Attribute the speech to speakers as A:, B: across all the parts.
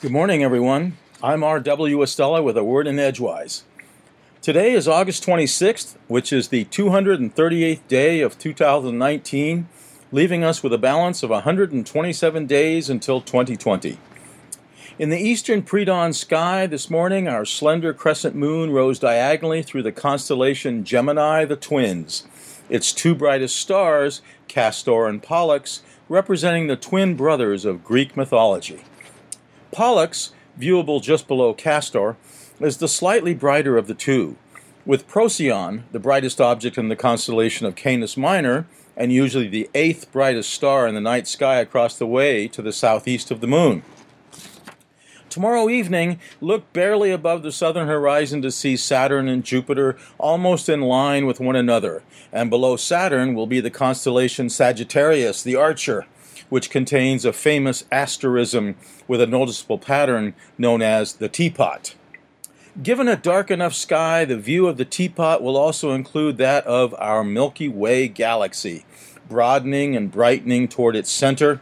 A: Good morning, everyone. I'm R.W. Estela with a word in Edgewise. Today is August 26th, which is the 238th day of 2019, leaving us with a balance of 127 days until 2020. In the eastern pre dawn sky this morning, our slender crescent moon rose diagonally through the constellation Gemini the Twins. Its two brightest stars, Castor and Pollux, representing the twin brothers of Greek mythology. Pollux, viewable just below Castor, is the slightly brighter of the two, with Procyon, the brightest object in the constellation of Canis Minor, and usually the eighth brightest star in the night sky across the way to the southeast of the moon. Tomorrow evening, look barely above the southern horizon to see Saturn and Jupiter almost in line with one another, and below Saturn will be the constellation Sagittarius, the Archer, which contains a famous asterism with a noticeable pattern known as the teapot. Given a dark enough sky, the view of the teapot will also include that of our Milky Way galaxy, broadening and brightening toward its center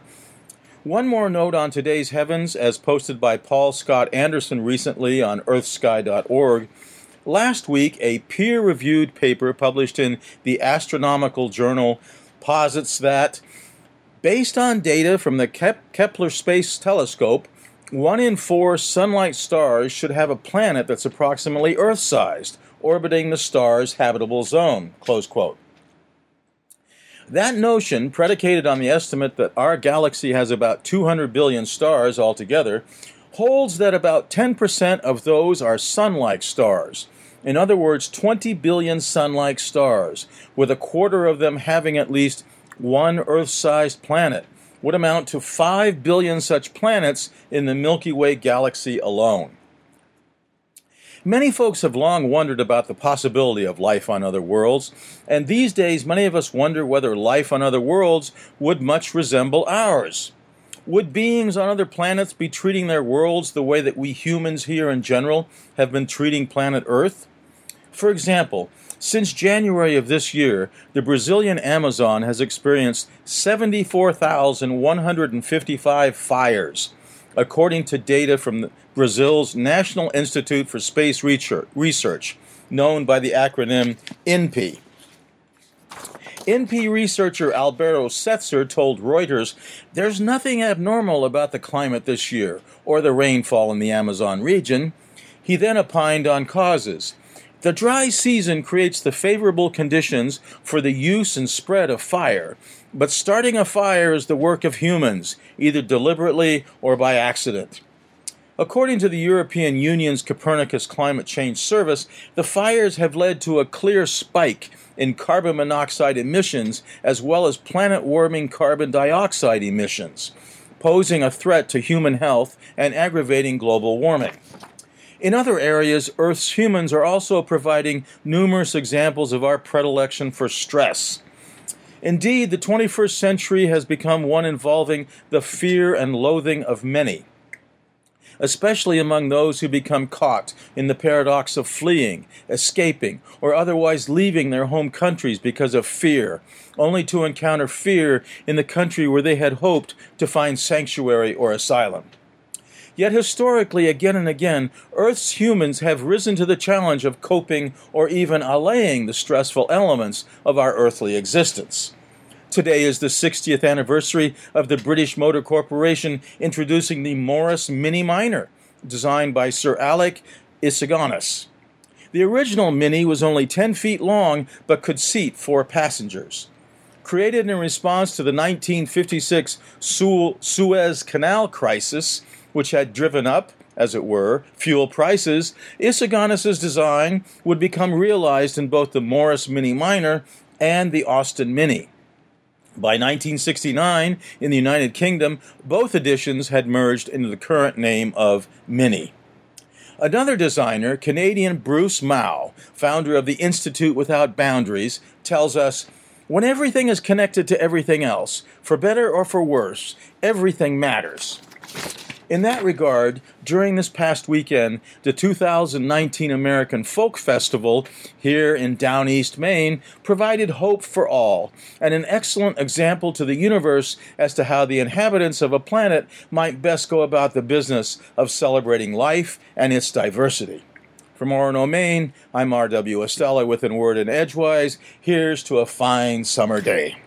A: one more note on today's heavens, as posted by Paul Scott Anderson recently on earthsky.org. Last week, a peer reviewed paper published in the Astronomical Journal posits that, based on data from the Kepler Space Telescope, one in four sunlight stars should have a planet that's approximately Earth sized, orbiting the star's habitable zone. Close quote. That notion, predicated on the estimate that our galaxy has about 200 billion stars altogether, holds that about 10% of those are sun like stars. In other words, 20 billion sun like stars, with a quarter of them having at least one Earth sized planet, would amount to 5 billion such planets in the Milky Way galaxy alone. Many folks have long wondered about the possibility of life on other worlds, and these days many of us wonder whether life on other worlds would much resemble ours. Would beings on other planets be treating their worlds the way that we humans here in general have been treating planet Earth? For example, since January of this year, the Brazilian Amazon has experienced 74,155 fires according to data from Brazil's National Institute for Space Research, known by the acronym INPE. INPE researcher Alberto Setzer told Reuters there's nothing abnormal about the climate this year or the rainfall in the Amazon region. He then opined on causes. The dry season creates the favorable conditions for the use and spread of fire, but starting a fire is the work of humans, either deliberately or by accident. According to the European Union's Copernicus Climate Change Service, the fires have led to a clear spike in carbon monoxide emissions as well as planet warming carbon dioxide emissions, posing a threat to human health and aggravating global warming. In other areas, Earth's humans are also providing numerous examples of our predilection for stress Indeed, the 21st century has become one involving the fear and loathing of many, especially among those who become caught in the paradox of fleeing, escaping, or otherwise leaving their home countries because of fear, only to encounter fear in the country where they had hoped to find sanctuary or asylum. Yet historically, again and again, Earth's humans have risen to the challenge of coping or even allaying the stressful elements of our earthly existence. Today is the 60th anniversary of the British Motor Corporation introducing the Morris Mini Minor, designed by Sir Alec Issigonis. The original Mini was only 10 feet long but could seat four passengers. Created in response to the 1956 Suez Canal crisis, which had driven up, as it were, fuel prices, Issigonis' design would become realized in both the Morris Mini Minor and the Austin Mini. By 1969, in the United Kingdom, both editions had merged into the current name of Mini. Another designer, Canadian Bruce Mau, founder of the Institute Without Boundaries, tells us when everything is connected to everything else, for better or for worse, everything matters. In that regard, during this past weekend, the 2019 American Folk Festival here in Down East Maine provided hope for all and an excellent example to the universe as to how the inhabitants of a planet might best go about the business of celebrating life and its diversity. From Orono, Maine, I'm R.W. Estela with In Word and Edgewise. Here's to a fine summer day.